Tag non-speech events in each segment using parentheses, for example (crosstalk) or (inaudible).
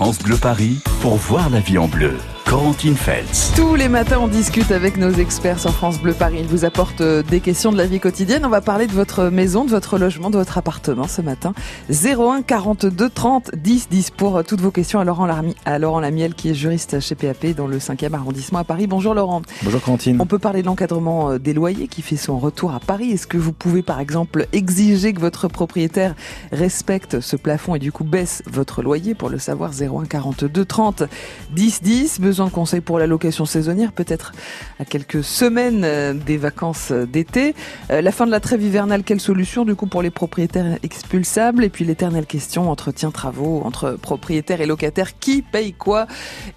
France Bleu Paris pour voir la vie en bleu. Corentine Feltz. Tous les matins, on discute avec nos experts sur France Bleu Paris. Ils vous apportent euh, des questions de la vie quotidienne. On va parler de votre maison, de votre logement, de votre appartement ce matin. 01 42 30 10 10 pour euh, toutes vos questions à Laurent, Larmi, à Laurent Lamiel qui est juriste chez PAP dans le 5e arrondissement à Paris. Bonjour Laurent. Bonjour Corentine. On peut parler de l'encadrement euh, des loyers qui fait son retour à Paris. Est-ce que vous pouvez par exemple exiger que votre propriétaire respecte ce plafond et du coup baisse votre loyer Pour le savoir, 01 42 30 10 10. Besoin de conseils pour la location saisonnière, peut-être à quelques semaines euh, des vacances euh, d'été. Euh, la fin de la trêve hivernale, quelle solution du coup pour les propriétaires expulsables? Et puis l'éternelle question, entretien, travaux, entre propriétaires et locataires, qui paye quoi?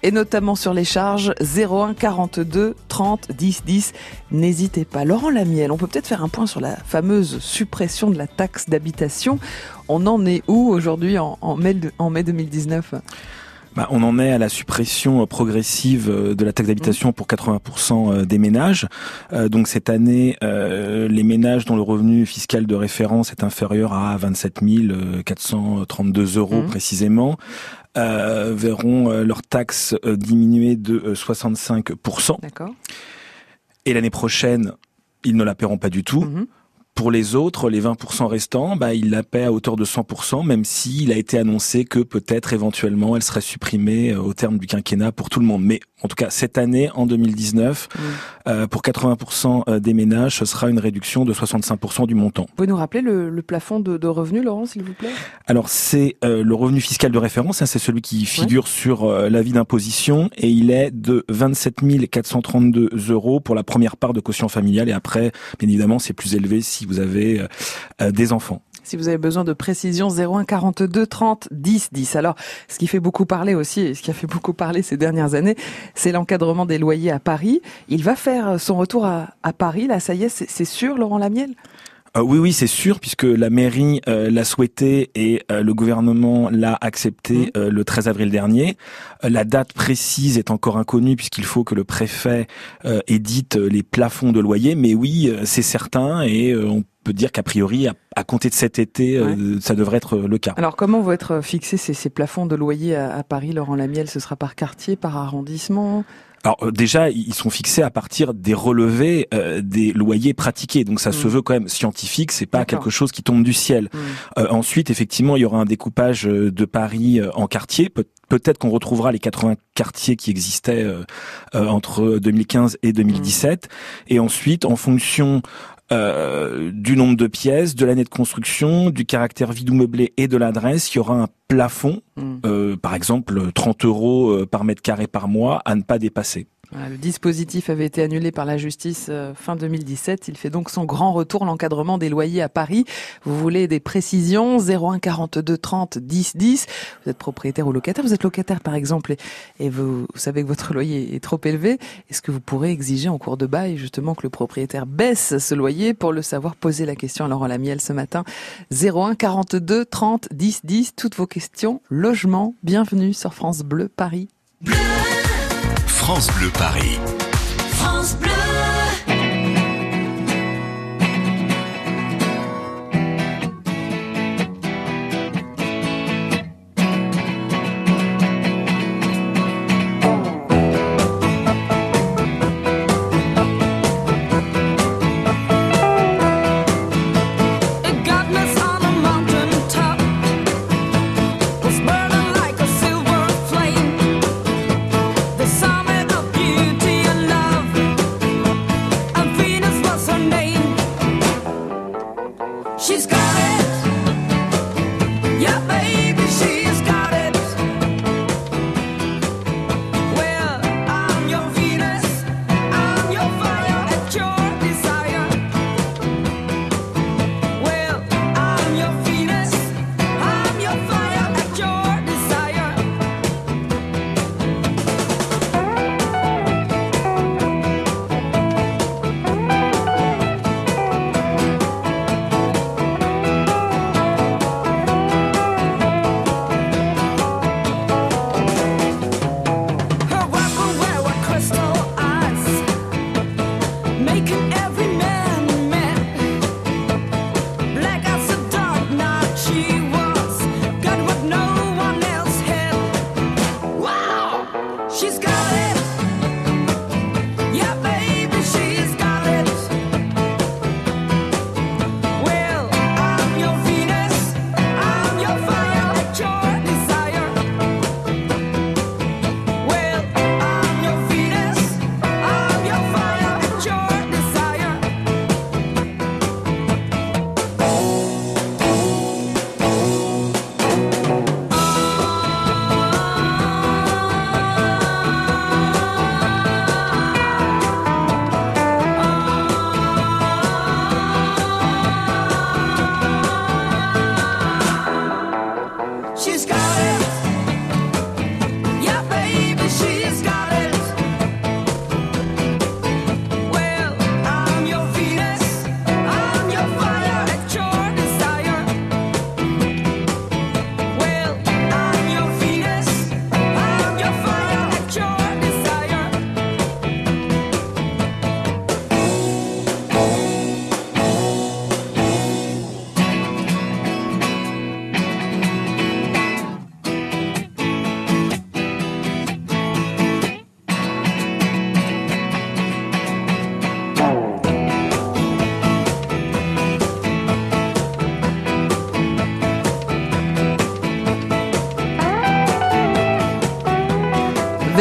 Et notamment sur les charges 01 42 30 10 10. N'hésitez pas. Laurent Lamiel, on peut peut-être faire un point sur la fameuse suppression de la taxe d'habitation. On en est où aujourd'hui en mai 2019 bah, on en est à la suppression progressive de la taxe d'habitation pour 80% des ménages. Euh, donc cette année, euh, les ménages dont le revenu fiscal de référence est inférieur à 27 432 euros mmh. précisément euh, verront leur taxe diminuer de 65%. D'accord. Et l'année prochaine, ils ne la paieront pas du tout. Mmh. Pour les autres, les 20% restants, bah, il la paie à hauteur de 100%, même s'il a été annoncé que peut-être éventuellement elle serait supprimée au terme du quinquennat pour tout le monde. Mais en tout cas, cette année, en 2019, mmh. euh, pour 80% des ménages, ce sera une réduction de 65% du montant. Vous pouvez nous rappeler le, le plafond de, de revenus, Laurent, s'il vous plaît? Alors, c'est euh, le revenu fiscal de référence, hein, c'est celui qui figure sur euh, l'avis d'imposition, et il est de 27 432 euros pour la première part de caution familiale, et après, bien évidemment, c'est plus élevé si vous avez euh, des enfants. Si vous avez besoin de précision, 01 42 30 10 10. Alors, ce qui fait beaucoup parler aussi, et ce qui a fait beaucoup parler ces dernières années, c'est l'encadrement des loyers à Paris. Il va faire son retour à, à Paris, là, ça y est, c'est sûr, Laurent Lamiel? Euh, oui, oui, c'est sûr, puisque la mairie euh, l'a souhaité et euh, le gouvernement l'a accepté mmh. le 13 avril dernier. la date précise est encore inconnue, puisqu'il faut que le préfet édite les plafonds de loyer. Mais oui, c'est certain, et on peut dire qu'a priori, à, à, compter de cet été, ouais. euh, ça devrait être le cas. Alors, comment vont être fixés ces, ces plafonds de loyer à, à Paris, Laurent Lamiel? Ce sera par quartier, par arrondissement? Alors euh, déjà, ils sont fixés à partir des relevés euh, des loyers pratiqués, donc ça mmh. se veut quand même scientifique. C'est pas quelque chose qui tombe du ciel. Mmh. Euh, ensuite, effectivement, il y aura un découpage de Paris en quartiers. Peut peut-être qu'on retrouvera les 80 quartiers qui existaient euh, euh, entre 2015 et 2017. Mmh. Et ensuite, en fonction euh, du nombre de pièces, de l'année de construction, du caractère vide ou meublé et de l'adresse, il y aura un plafond, mmh. euh, par exemple 30 euros par mètre carré par mois, à ne pas dépasser. Le dispositif avait été annulé par la justice fin 2017. Il fait donc son grand retour, l'encadrement des loyers à Paris. Vous voulez des précisions? 01 42 30 10 10. Vous êtes propriétaire ou locataire? Vous êtes locataire par exemple et, vous, savez que votre loyer est trop élevé. Est-ce que vous pourrez exiger en cours de bail justement que le propriétaire baisse ce loyer Pour le savoir, posez la question à Laurent Lamiel ce matin. 01 42 30 10 10. Toutes vos questions. Logement. Bienvenue sur France Bleu Paris. France Bleu Paris.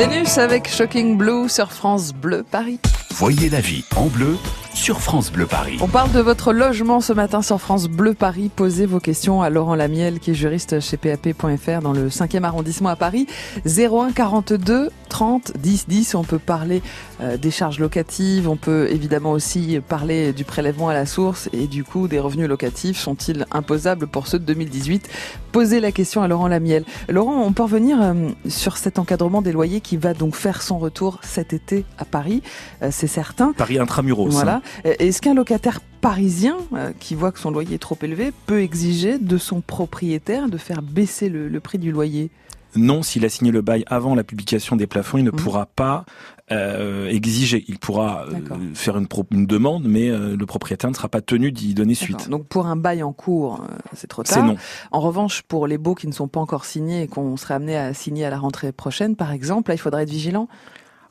Vénus avec Shocking Blue sur France Bleu Paris. Voyez la vie en bleu sur France Bleu Paris. On parle de votre logement ce matin sur France Bleu Paris. Posez vos questions à Laurent Lamiel qui est juriste chez PAP.fr dans le 5e arrondissement à Paris. 01 42 30 10 10. On peut parler euh, des charges locatives, on peut évidemment aussi parler du prélèvement à la source et du coup des revenus locatifs sont-ils imposables pour ceux de 2018 Posez la question à Laurent Lamiel. Laurent, on peut revenir euh, sur cet encadrement des loyers qui va donc faire son retour cet été à Paris, euh, c'est certain. Paris intramuros. Voilà. Est-ce qu'un locataire parisien qui voit que son loyer est trop élevé peut exiger de son propriétaire de faire baisser le prix du loyer? Non, s'il a signé le bail avant la publication des plafonds, il ne mmh. pourra pas euh, exiger. Il pourra euh, faire une, une, demande, mais euh, le propriétaire ne sera pas tenu d'y donner suite. Donc pour un bail en cours, c'est trop tard. Non. En revanche, pour les baux qui ne sont pas encore signés et qu'on serait amené à signer à la rentrée prochaine, par exemple, là, il faudra être vigilant.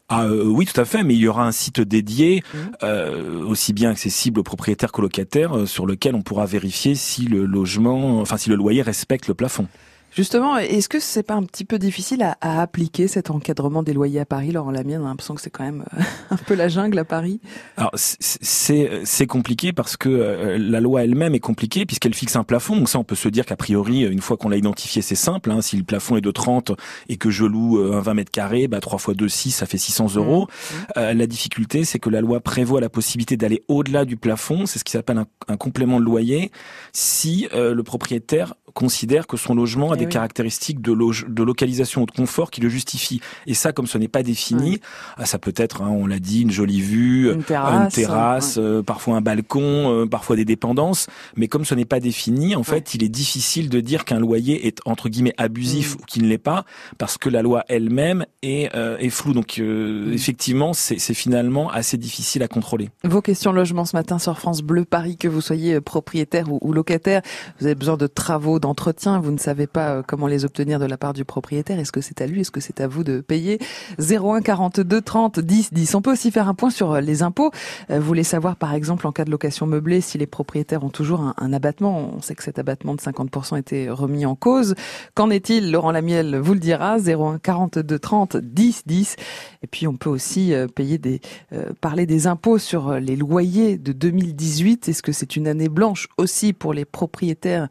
Ah, oui, tout à fait, mais il y aura un site dédié, mmh. aussi bien accessible aux propriétaires qu'aux locataires, sur lequel on pourra vérifier si le logement, enfin si le loyer respecte le plafond. Justement, est-ce que c'est pas un petit peu difficile à, à, appliquer cet encadrement des loyers à Paris Laurent Lamienne, on a l'impression que c'est quand même euh, (laughs) un peu la jungle à Paris. Alors c'est c'est compliqué parce que euh, la loi elle-même est compliquée puisqu'elle fixe un plafond. Donc ça, on peut se dire qu'a priori, une fois qu'on l'a identifié, c'est simple. Hein. Si le plafond est de 30 et que je loue euh, un 20 mètres carrés, bah 3 fois 2, 6, ça fait 600 euros. Mmh. La difficulté, c'est que la loi prévoit la possibilité d'aller au-delà du plafond. C'est ce qui s'appelle un, un, complément de loyer si le propriétaire considère que son logement a eh des caractéristiques de, de localisation ou de confort qui le justifient. Et ça, comme ce n'est pas défini, ah, ça peut être, hein, on l'a dit, une jolie vue, une terrasse, euh, parfois un balcon, euh, parfois des dépendances. Mais comme ce n'est pas défini, en fait, il est difficile de dire qu'un loyer est entre guillemets abusif mm. ou qu'il ne l'est pas, parce que la loi elle-même est, euh, est floue. Donc mm. effectivement, c'est finalement assez difficile à contrôler. Vos questions logement ce matin sur France Bleu Paris, que vous soyez propriétaire ou, ou locataire, vous avez besoin de travaux d'entretien, vous ne savez pas euh, comment les obtenir de la part du propriétaire. Est-ce que c'est à lui Est-ce que c'est à vous de payer? 01 42 30 10 10. On peut aussi faire un point sur euh, les impôts. Euh, vous voulez savoir, par exemple, en cas de location meublée, si les propriétaires ont toujours un, abattement. On sait que cet abattement de 50% était remis en cause. Qu'en est-il? Laurent Lamiel vous le dira. 01 42 30 10 10. Et puis, on peut aussi payer des, parler des impôts sur les loyers de 2018. Est-ce que c'est une année blanche aussi pour les propriétaires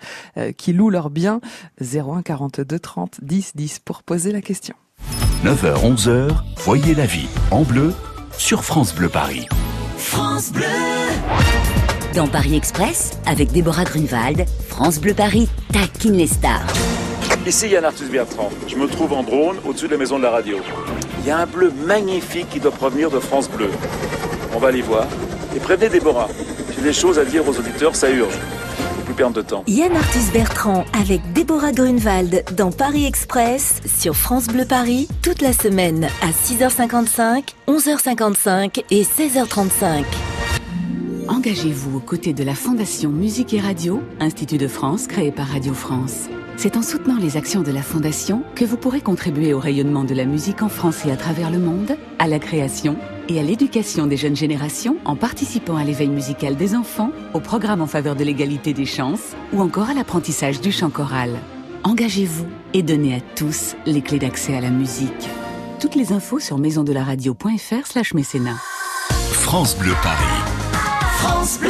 qui louent leurs biens 01 42 30 10 10 pour poser la question. 9h 11h, voyez la vie en bleu sur France Bleu Paris. France Bleu Dans Paris Express, avec Déborah Grunewald, France Bleu Paris taquine les stars. Ici Yann Arthus Bertrand. Je me trouve en drone au-dessus de la maison de la radio. Il y a un bleu magnifique qui doit provenir de France Bleu. On va aller voir. Et prévenez Déborah. J'ai des choses à dire aux auditeurs, ça urge de temps. Yann Arthus Bertrand avec Déborah Grunewald dans Paris Express sur France Bleu Paris toute la semaine à 6h55, 11h55 et 16h35. Engagez-vous aux côtés de la Fondation Musique et Radio, Institut de France créé par Radio France. C'est en soutenant les actions de la Fondation que vous pourrez contribuer au rayonnement de la musique en France et à travers le monde, à la création et à l'éducation des jeunes générations en participant à l'éveil musical des enfants, au programme en faveur de l'égalité des chances ou encore à l'apprentissage du chant choral. Engagez-vous et donnez à tous les clés d'accès à la musique. Toutes les infos sur maisondelaradio.fr slash mécénat. France Bleu Paris. France Bleu.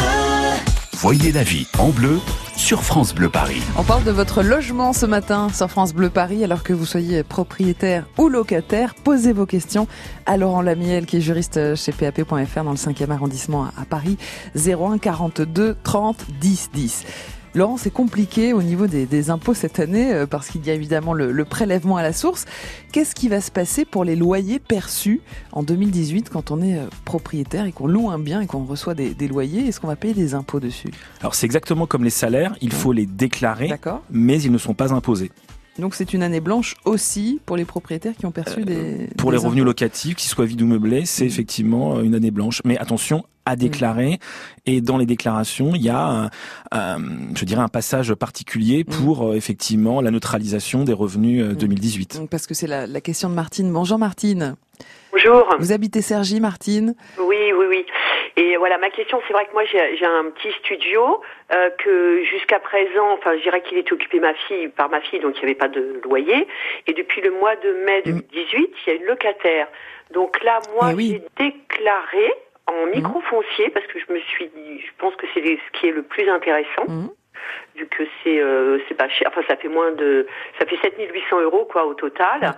Voyez la vie en bleu sur France Bleu Paris. On parle de votre logement ce matin sur France Bleu Paris, alors que vous soyez propriétaire ou locataire. Posez vos questions à Laurent Lamiel, qui est juriste chez PAP.fr dans le 5e arrondissement à Paris. 01 42 30 10 10. Laurent, c'est compliqué au niveau des, impôts cette année euh, parce qu'il y a évidemment le, prélèvement à la source. Qu'est-ce qui va se passer pour les loyers perçus en 2018 quand on est euh, propriétaire et qu'on loue un bien et qu'on reçoit des, loyers? Est-ce qu'on va payer des impôts dessus? Alors c'est exactement comme les salaires, il faut les déclarer, mais ils ne sont pas imposés. Donc c'est une année blanche aussi pour les propriétaires qui ont perçu euh, des... Pour les revenus locatifs, qu'ils soient vides ou meublés, c'est mmh. effectivement une année blanche. Mais attention, à déclarer. Et dans les déclarations, il y a, un, je dirais, un passage particulier mm. pour euh, effectivement la neutralisation des revenus 2018. Euh, mm. Parce que c'est la, la, question de Martine. Bonjour Martine. Bonjour. Vous habitez Sergi, Martine Oui, oui, oui. Et voilà, ma question, c'est vrai que moi j'ai un petit studio euh, que jusqu'à présent, enfin je dirais qu'il était occupé ma fille par ma fille, donc il n'y avait pas de loyer. Et depuis le mois de mai 2018, mm. il y a une locataire. Donc là, moi, eh j'ai déclaré en mm. micro-foncier parce que je me suis dit, je pense que c'est ce qui est le plus intéressant. Mm. Vu que c'est euh, c'est pas cher, enfin ça fait moins de, ça fait 7800 euros quoi au total.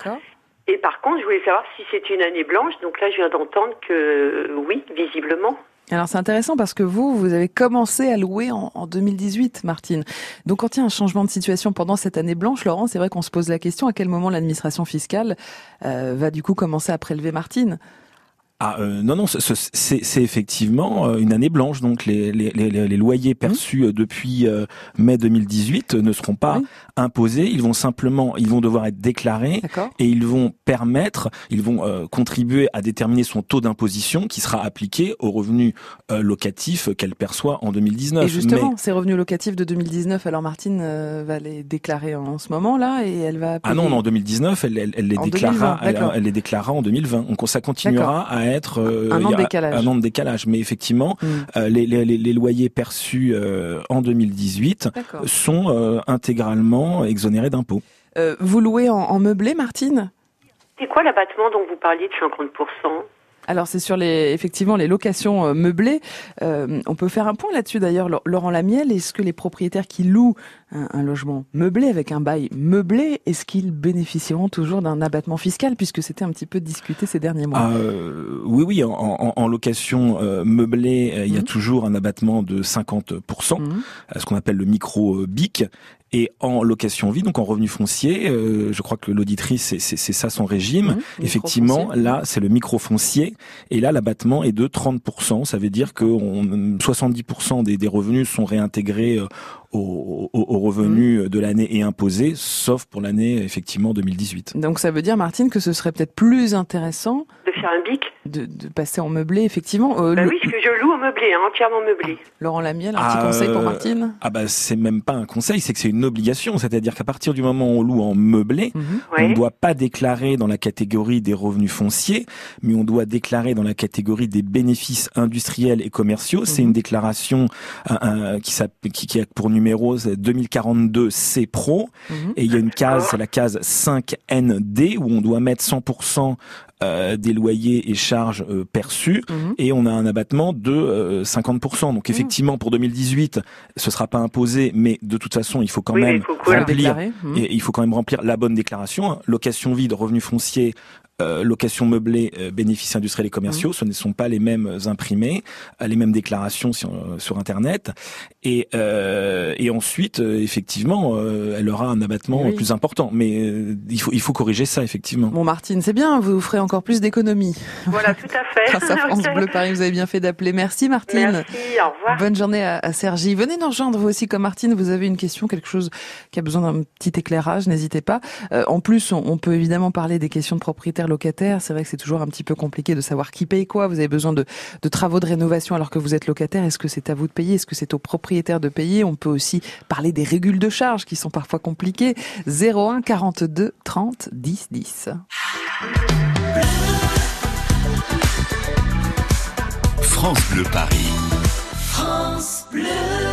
Et par contre, je voulais savoir si c'était une année blanche. Donc là, je viens d'entendre que euh, oui, visiblement. Alors c'est intéressant parce que vous, vous avez commencé à louer en, 2018, Martine. Donc quand il y a un changement de situation pendant cette année blanche, Laurent, c'est vrai qu'on se pose la question à quel moment l'administration fiscale euh, va du coup commencer à prélever Martine? Ah euh, non non c'est effectivement euh, une année blanche. Donc les, les, les, les loyers perçus euh, depuis mai 2018 ne seront pas imposés. Ils vont simplement ils vont devoir être déclarés et ils vont permettre ils vont contribuer à déterminer son taux d'imposition qui sera appliqué aux revenus locatifs qu'elle perçoit en 2019 et justement ces revenus locatifs de 2019 alors Martine va les déclarer en ce moment là et elle va ah non, non en 2020 elle, elle, les déclarera elle, les déclarera en 2020 donc ça continuera à être euh, un an de décalage. Un an de décalage, mais effectivement, hmm. euh, les, les, les, loyers perçus euh, en 2018 sont intégralement exonérés d'impôts. vous louez en, en meublé, Martine? C'est quoi l'abattement dont vous parliez de 50% alors c'est sur les effectivement les locations meublées. Euh, on peut faire un point là-dessus d'ailleurs. Laurent Lamiel, est-ce que les propriétaires qui louent un, logement meublé avec un bail meublé, est-ce qu'ils bénéficieront toujours d'un abattement fiscal puisque c'était un petit peu discuté ces derniers mois? Euh, Oui, oui. En, location meublée, il y a mmh. toujours un abattement de 50%, mmh. ce qu'on appelle le micro BIC. Et en location vie, donc en revenu foncier, euh, je crois que l'auditrice, c'est ça son régime. Mmh, Effectivement, là, c'est le micro-foncier. Et là, l'abattement est de 30%. Ça veut dire que 70% des, des, revenus sont réintégrés euh, aux, aux, revenus mmh. de l'année et imposés, sauf pour l'année, effectivement, 2018. Donc ça veut dire, Martine, que ce serait peut-être plus intéressant... De faire un bic de, de, passer en meublé, effectivement. Euh, bah oui, parce que je loue en meublé, hein, entièrement meublé. Laurent Lamiel, un petit ah, conseil pour Martine Ah bah c'est même pas un conseil, c'est que c'est une obligation. C'est-à-dire qu'à partir du moment où on loue en meublé, mhm. on ne doit pas déclarer dans la catégorie des revenus fonciers, mais on doit déclarer dans la catégorie des bénéfices industriels et commerciaux. C'est mhm. une déclaration euh, qui, qui, qui, a pour numéro 2042 C Pro, mhm. et il y a une case, c'est la case 5ND où on doit mettre 100% euh, des loyers et charges euh, perçus mhm. et on a un abattement de 50%. Euh, Donc mhm. effectivement pour 2018, ce sera pas imposé, mais de toute façon il faut quand même remplir, et il faut quand même remplir la bonne déclaration. Hein. Location vide, revenu foncier, euh, location meublée, euh, bénéfices industriels et commerciaux, mmh. ce ne sont pas les mêmes imprimés, euh, les mêmes déclarations sur, sur Internet. Et, et ensuite, effectivement, elle aura un abattement plus important. Mais il faut il faut corriger ça effectivement. Bon, Martine, c'est bien, vous ferez encore plus d'économies. Voilà, tout à fait. (laughs) Grâce à France Bleu Paris, vous avez bien fait d'appeler. Merci Martine. Merci, au revoir. Bonne journée à, à Sergi. Venez nous rejoindre vous aussi comme Martine. Vous avez une question, quelque chose qui a besoin d'un petit éclairage, n'hésitez pas. en plus, on, on peut évidemment parler des questions de propriétaires locataire, c'est vrai que c'est toujours un petit peu compliqué de savoir qui paye quoi. Vous avez besoin de, travaux de rénovation alors que vous êtes locataire. Est-ce que c'est à vous de payer? Est-ce que c'est au propriétaire de payer? On peut aussi parler des régules de charges qui sont parfois compliquées. 01 42 30 10 10. France Bleu Paris. France Bleu.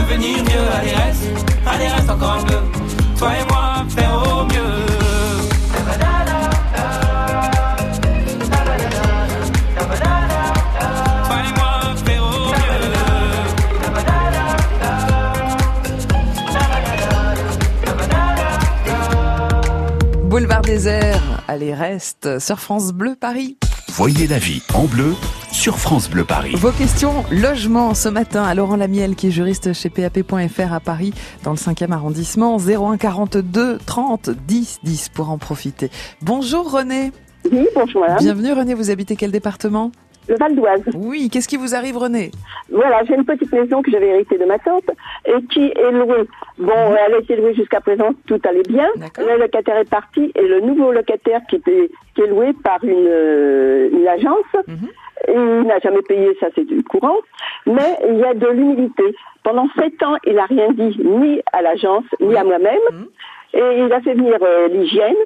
devenir vieux, allez reste, allez reste encore un peu. Toi et moi, faire au mieux. Boulevard désert, allez reste sur France Bleu Paris. Voyez la vie en bleu sur France Bleu Paris. Vos questions logement ce matin à Laurent Lamiel qui est juriste chez PAP.fr à Paris dans le 5e arrondissement 01 42 30 10 10 pour en profiter. Bonjour René. Oui, bonjour Bienvenue René, vous habitez quel département? Le Val d'Oise. Oui, qu'est-ce qui vous arrive René? Voilà, j'ai une petite maison que j'avais héritée de ma tante et qui est louée. Bon, mhm. elle a été louée jusqu'à présent, tout allait bien. Le locataire est parti et le nouveau locataire qui, était, qui est loué par une, euh, une agence, mhm. il n'a jamais payé, ça c'est du courant, mais il y a de l'humilité. Pendant sept ans, il n'a rien dit ni à l'agence, ni à moi-même. Mhm. Et il a fait venir euh, l'hygiène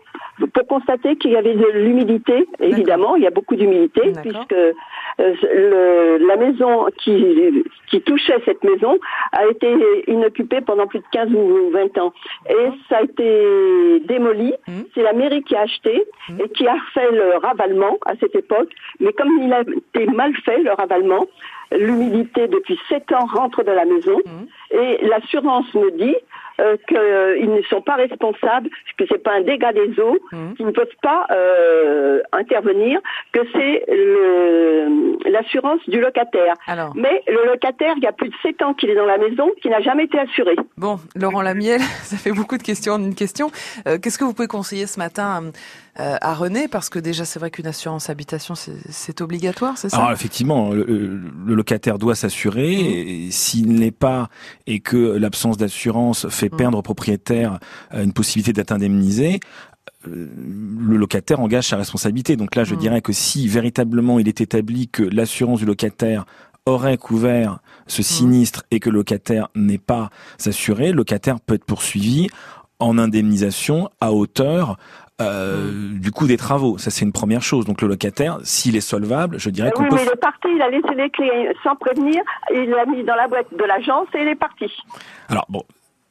pour constater qu'il y avait de l'humidité. Évidemment, il y a beaucoup d'humidité puisque euh, le, la maison qui, qui touchait cette maison a été inoccupée pendant plus de 15 ou 20 ans. Et ça a été démoli. Mmh. C'est la mairie qui a acheté mmh. et qui a fait le ravalement à cette époque. Mais comme il a été mal fait, le ravalement, l'humidité depuis 7 ans rentre dans la maison. Mmh. Et l'assurance me dit euh, qu'ils ne sont pas responsables, que c'est pas un dégât des eaux, mmh. qu'ils ne peuvent pas euh, intervenir, que c'est l'assurance du locataire. Mais le locataire, il y a plus de 7 ans qu'il est dans la maison, qui n'a jamais été assuré. Bon, Laurent Lamiel, (laughs) ça fait beaucoup de questions en une question. Euh, qu'est-ce que vous pouvez conseiller ce matin euh, à René Parce que déjà, c'est vrai qu'une assurance habitation, c'est obligatoire, c'est ça? Alors effectivement, le, locataire doit s'assurer. Mmh. S'il n'est pas et que l'absence d'assurance fait mmh. perdre au propriétaire euh, une possibilité d'être indemnisé, euh, le locataire engage sa responsabilité. Donc là, je mmh. dirais que si véritablement il est établi que l'assurance du locataire aurait couvert ce sinistre et que le locataire n'est pas assuré, le locataire peut être poursuivi en indemnisation à hauteur euh, du coût des travaux. Ça, c'est une première chose. Donc le locataire, s'il est solvable, je dirais qu'on oui, mais il est parti, il a laissé les clés sans prévenir, il l'a mis dans la boîte de l'agence et il est parti. Alors bon,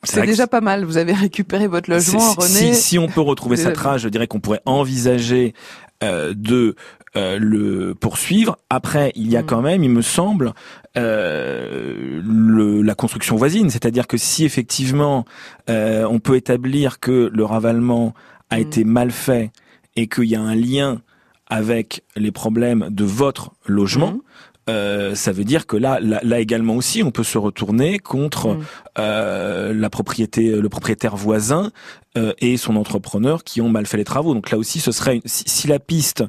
c'est déjà pas mal. Vous avez récupéré votre logement, René. Si, si, on peut retrouver sa trace, je dirais qu'on pourrait envisager euh, de euh, le poursuivre. Après, il y a hmm. quand même, il me semble, euh, le, la construction voisine. C'est-à-dire que si effectivement euh, on peut établir que le ravalement a mm. été mal fait et qu'il y a un lien avec les problèmes de votre logement, mm. euh, ça veut dire que là, là, également aussi, on peut se retourner contre mm. euh, la propriété, le propriétaire voisin et son entrepreneur qui ont mal fait les travaux. Donc là aussi, ce serait si, la piste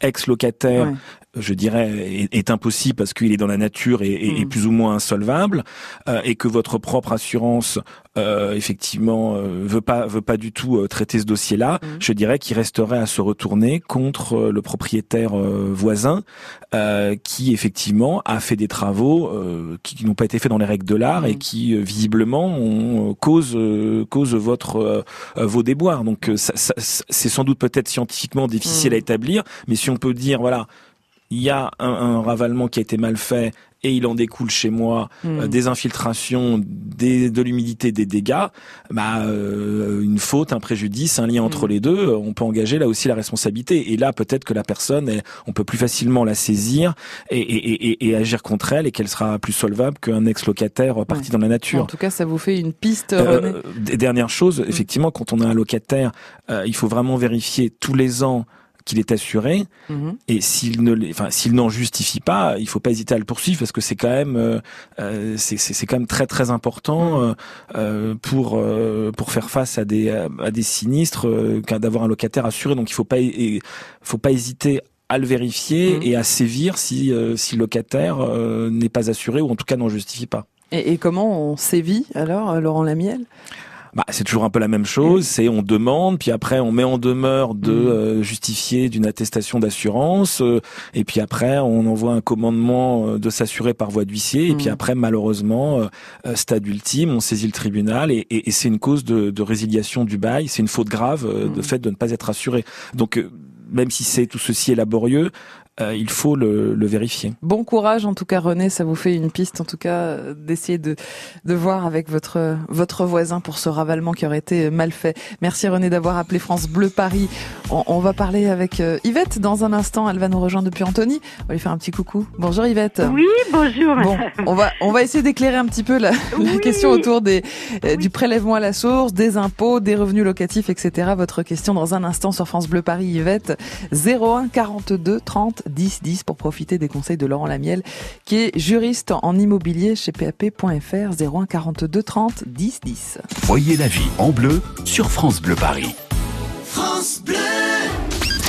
ex-locataire je dirais, est, impossible parce qu'il est dans la nature et, et, mm. plus ou moins insolvable, euh, et que votre propre assurance, euh, effectivement, euh, veut pas veut pas du tout traiter ce dossier-là, mm. je dirais qu'il resterait à se retourner contre le propriétaire voisin, qui effectivement a fait des travaux qui, n'ont pas été faits dans les règles de l'art et mm. qui visiblement ont, cause cause votre vos déboires. Donc c'est sans doute peut-être scientifiquement difficile à établir, mais si on peut dire voilà il y a un, ravalement qui a été mal fait et il en découle chez moi hmm. euh, des infiltrations, des, de l'humidité, des dégâts, bah, euh, une faute, un préjudice, un lien entre hmm. les deux, on peut engager là aussi la responsabilité. Et là, peut-être que la personne, on peut plus facilement la saisir et, et, et, et agir contre elle et qu'elle sera plus solvable qu'un ex-locataire parti dans la nature. En tout cas, ça vous fait une piste. Euh, dernière chose, hmm. effectivement, quand on a un locataire, euh, il faut vraiment vérifier tous les ans qu'il est assuré. Mhm. Et s'il ne, enfin, s'il n'en justifie pas, il faut pas hésiter à le poursuivre parce que c'est quand même, euh, euh c'est, c'est, quand même très très important mhm. euh, pour euh, pour faire face à des à des sinistres d'avoir un locataire assuré. Donc il faut pas, faut pas hésiter à le vérifier mhm. et à sévir si si le locataire n'est pas assuré ou en tout cas n'en justifie pas. Et, et comment on sévit alors, Laurent Lamiel? Bah, c'est toujours un peu la même chose. C'est on demande, puis après on met en demeure de mm. euh, justifier d'une attestation d'assurance, euh, et puis après on envoie un commandement euh, de s'assurer par voie d'huissier, et puis mm. après malheureusement stade ultime, on saisit le tribunal, et, et, et c'est une cause de, de, résiliation du bail, c'est une faute grave de mm. fait de ne pas être assuré. Donc même si c'est tout ceci est laborieux, euh, il faut le, le, vérifier. Bon courage en tout cas René, ça vous fait une piste en tout cas d'essayer de, de voir avec votre votre voisin pour ce ravalement qui aurait été mal fait. Merci René d'avoir appelé France Bleu Paris. On, on, va parler avec euh, Yvette dans un instant, elle va nous rejoindre depuis Antony. On va lui faire un petit coucou. Bonjour Yvette. Oui, bonjour. Bon, on va on va essayer d'éclairer un petit peu la, la question autour des euh, du prélèvement à la source, des impôts, des revenus locatifs, etc. Votre question dans un instant sur France Bleu Paris Yvette 01 42 30 10 10 pour profiter des conseils de Laurent Lamiel, qui est juriste en immobilier chez PAP.fr 01 42 30 10 10. Voyez la vie en bleu sur France Bleu Paris. France Bleu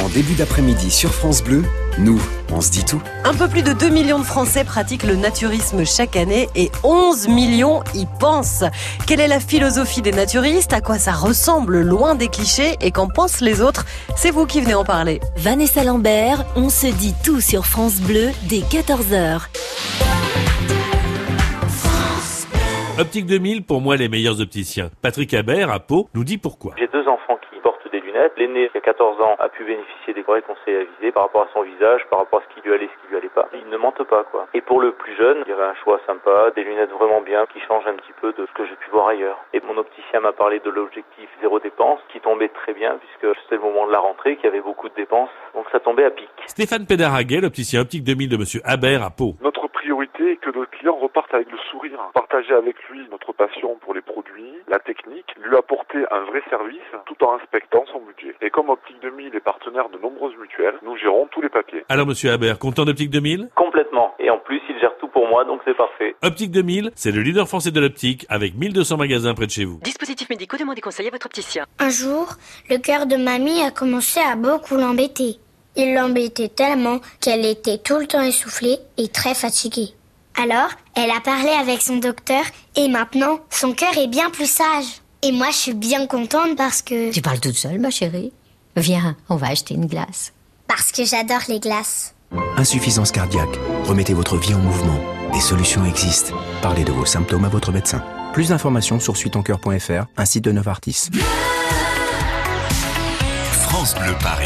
En début d'après-midi sur France Bleu, nous, on se dit tout. Un peu plus de 2 millions de Français pratiquent le naturisme chaque année et 11 millions y pensent. Quelle est la philosophie des naturistes? À quoi ça ressemble? Loin des clichés? Et qu'en pensent les autres? C'est vous qui venez en parler. Vanessa Lambert, on se dit tout sur France Bleu dès 14h. Optique 2000, pour moi, les meilleurs opticiens. Patrick Habert, à Pau, nous dit pourquoi. J'ai deux enfants qui portent L'aîné, qui a 14 ans, a pu bénéficier des vrais conseils avisés par rapport à son visage, par rapport à ce qui lui allait, ce qui lui allait pas. Ils ne mentent pas, quoi. Et pour le plus jeune, il y avait un choix sympa, des lunettes vraiment bien, qui changent un petit peu de ce que j'ai pu voir ailleurs. Et mon opticien m'a parlé de l'objectif zéro dépense, qui tombait très bien, puisque c'était le moment de la rentrée, qu'il y avait beaucoup de dépenses. Donc ça tombait à pic. Stéphane Pédaraguet, l'opticien optique 2000 de monsieur Habert à Pau. Notre priorité est que notre client reparte avec le sourire. Partager avec lui notre passion pour les produits, la technique, lui apporter un vrai service tout en respectant son budget. Et comme Optique 2000 est partenaire de nombreuses mutuelles, nous gérons tous les papiers. Alors monsieur Habert, content d'Optique 2000 Complètement. Et en plus, il gère tout pour moi, donc c'est parfait. Optique 2000, c'est le leader français de l'optique avec 1200 magasins près de chez vous. Dispositifs médicaux, demandez conseil à votre opticien. Un jour, le cœur de mamie a commencé à beaucoup l'embêter. Il l'embêtait tellement qu'elle était tout le temps essoufflée et très fatiguée. Alors, elle a parlé avec son docteur et maintenant, son cœur est bien plus sage. Et moi, je suis bien contente parce que... Tu parles toute seule, ma chérie Viens, on va acheter une glace. Parce que j'adore les glaces. Insuffisance cardiaque. Remettez votre vie en mouvement. Des solutions existent. Parlez de vos symptômes à votre médecin. Plus d'informations sur suitoncoeur.fr, un site de Novartis. France Bleu Paris.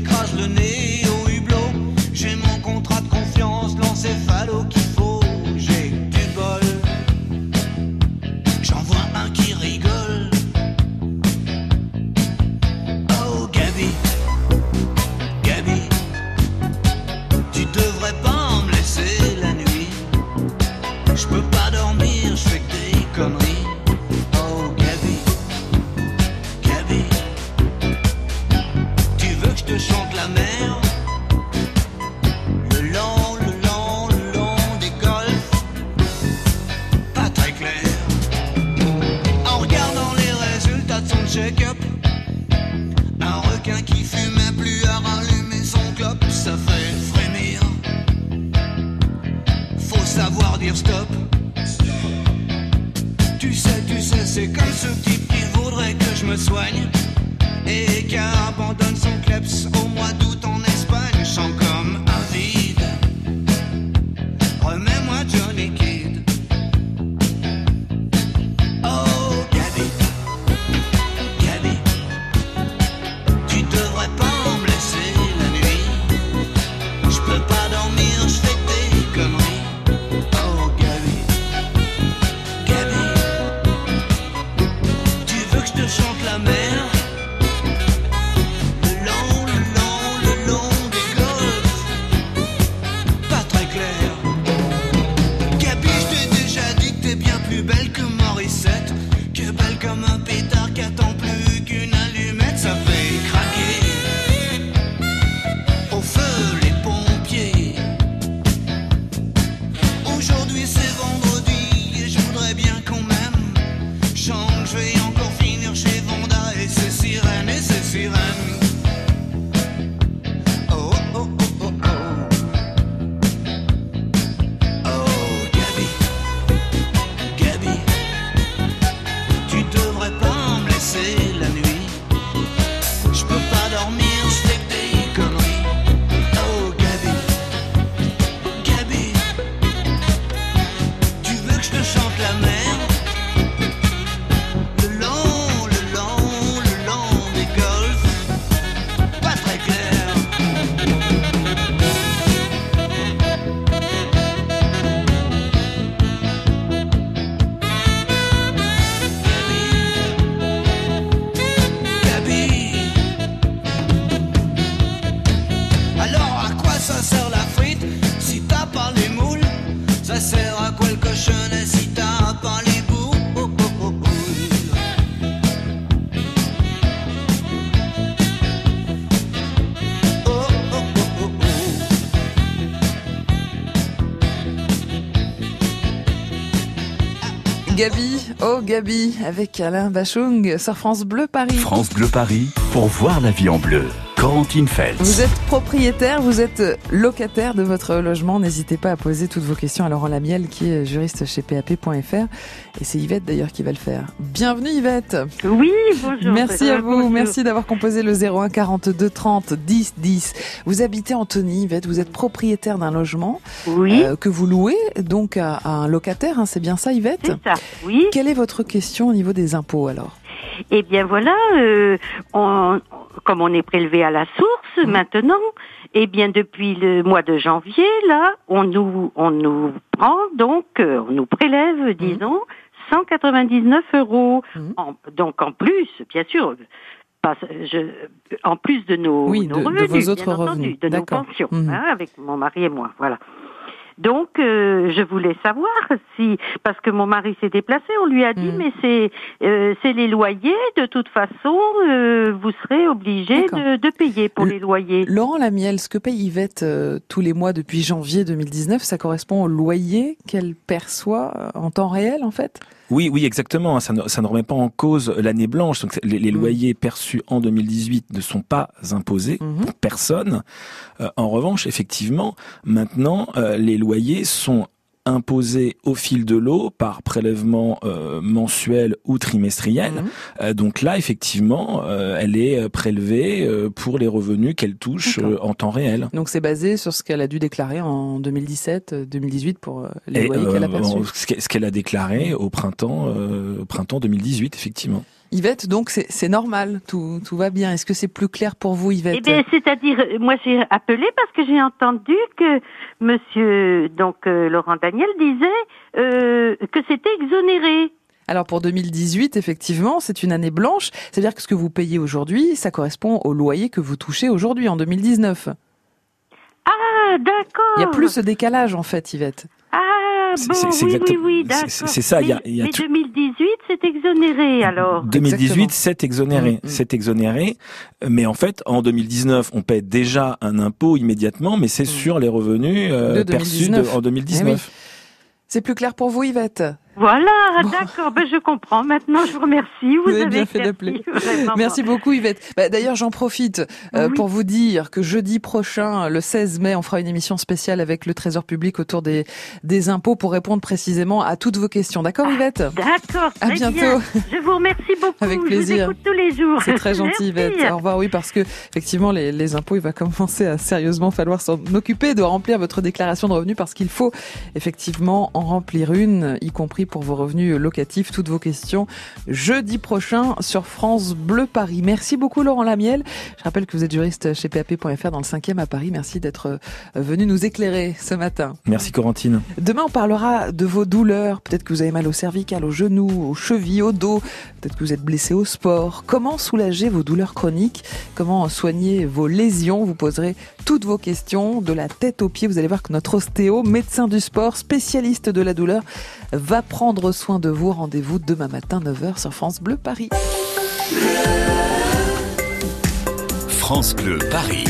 Partie, je m'écrase le Un requin qui fumait plus à rallumer son clope, ça fait frémir. Faut savoir dire stop. Tu sais, tu sais, c'est comme ce type qui voudrait que je me soigne Gabi, oh Gabi, avec Alain Bachung sur France Bleu Paris. France Bleu Paris, pour voir la vie en bleu. Corentine Feltz. Vous êtes propriétaire, vous êtes locataire de votre logement. N'hésitez pas à poser toutes vos questions à Laurent Lamiel, qui est juriste chez PAP.fr. Et c'est Yvette d'ailleurs qui va le faire. Bienvenue Yvette. Oui, bonjour. Merci à Euh, vous. bonjour. Merci d'avoir composé le 01 42 30 10 10. Vous habitez Antony, Yvette. Vous êtes propriétaire d'un logement Oui. euh, que vous louez donc à, à un locataire. hein, c'est bien ça, Yvette? C'est ça, oui. Quelle est votre question au niveau des impôts alors? Eh bien voilà, euh, on- comme on est prélevé à la source maintenant, eh bien depuis le mois de janvier, là, on nous, on nous prend donc, euh, on nous prélève, disons, 199 euros. En- donc en plus, bien sûr, pas- je, en plus de nos, Oui, nos de- de revenus, vos autres bien entendu, revenus. de nos pensions, Mhm. hein, avec mon mari et moi, voilà. Donc, euh, je voulais savoir si, parce que mon mari s'est déplacé, on lui a dit, Mm. mais c'est euh, c'est les loyers, de toute façon, euh, vous serez obligé de, de payer pour les loyers. Laurent Lamiel, ce que paye Yvette euh, tous les mois depuis janvier 2019, ça correspond au loyer qu'elle perçoit en temps réel en fait? Oui, oui, exactement. Ça ne, ça ne remet pas en cause l'année blanche. Donc, les, les loyers perçus en 2018 ne sont pas imposés pour personne. Euh, en revanche, effectivement, maintenant, euh, les loyers sont imposés au fil de l'eau par prélèvement euh, mensuel ou trimestriel. Euh, donc là, effectivement, euh, elle est prélevée pour les revenus qu'elle touche en temps réel. Donc c'est basé sur ce qu'elle a dû déclarer en 2017, euh, 2018 pour les loyers qu'elle a perçus. ce qu'elle- a déclaré au printemps, euh, au printemps 2018, effectivement. Yvette, donc c'est normal, tout, tout va bien. Est-ce que c'est plus clair pour vous, Yvette Eh bien, c'est-à-dire, euh, moi j'ai appelé parce que j'ai entendu que Monsieur, donc euh, Laurent Daniel disait euh, que c'était exonéré. Alors pour 2018, effectivement, c'est une année blanche. C'est-à-dire que ce que vous payez aujourd'hui, ça correspond au loyer que vous touchez aujourd'hui, en 2019. Ah, d'accord. Il y a plus ce décalage, en fait, Yvette. Ah, C'est- bon, c'est- c'est oui, exact- oui, oui, c'est- d'accord. c'est- c'est ça, il y a- Mais- il y a mais tout- 2018, c'est exonéré alors. 2018, c'est Mm, exonéré, c'est exonéré. Mais en fait, en 2019, on paie déjà un impôt immédiatement, mais c'est sur les revenus euh, De perçus de- 2019. en 2019. Eh oui. C'est plus clair pour vous, Yvette? Voilà, d'accord, ben je comprends. Maintenant, je vous remercie. Vous, avez bien fait d'appeler. (laughs) Merci beaucoup, Yvette. Bah, D'ailleurs, j'en profite euh, pour vous dire que jeudi prochain, le 16 mai, on fera une émission spéciale avec le Trésor public autour des, des impôts pour répondre précisément à toutes vos questions. D'accord, Yvette? D'accord. À bientôt. Bien. Je vous remercie beaucoup. Avec plaisir. Je vous écoute tous les jours. C'est très gentil, Yvette. Au revoir. Oui, parce que effectivement, les, les impôts, il va commencer à sérieusement falloir s'en occuper de remplir votre déclaration de revenus parce qu'il faut effectivement en remplir une, y compris pour vos revenus locatifs. Toutes vos questions jeudi prochain sur France Bleu Paris. Merci beaucoup Laurent Lamiel. Je rappelle que vous êtes juriste chez PAP.fr dans le 5e à Paris. Merci d'être euh, venu nous éclairer ce matin. Merci Corentine. Demain, on parlera de vos douleurs. Peut-être que vous avez mal au cervical, aux genoux, aux chevilles, au dos. Peut-être que vous êtes blessé au sport. Comment soulager vos douleurs chroniques? Comment soigner vos lésions? Vous poserez toutes vos questions de la tête aux pieds. Vous allez voir que notre ostéo, médecin du sport, spécialiste de la douleur, va prendre soin de vous. Rendez-vous demain matin 9h sur France Bleu Paris. France Bleu Paris.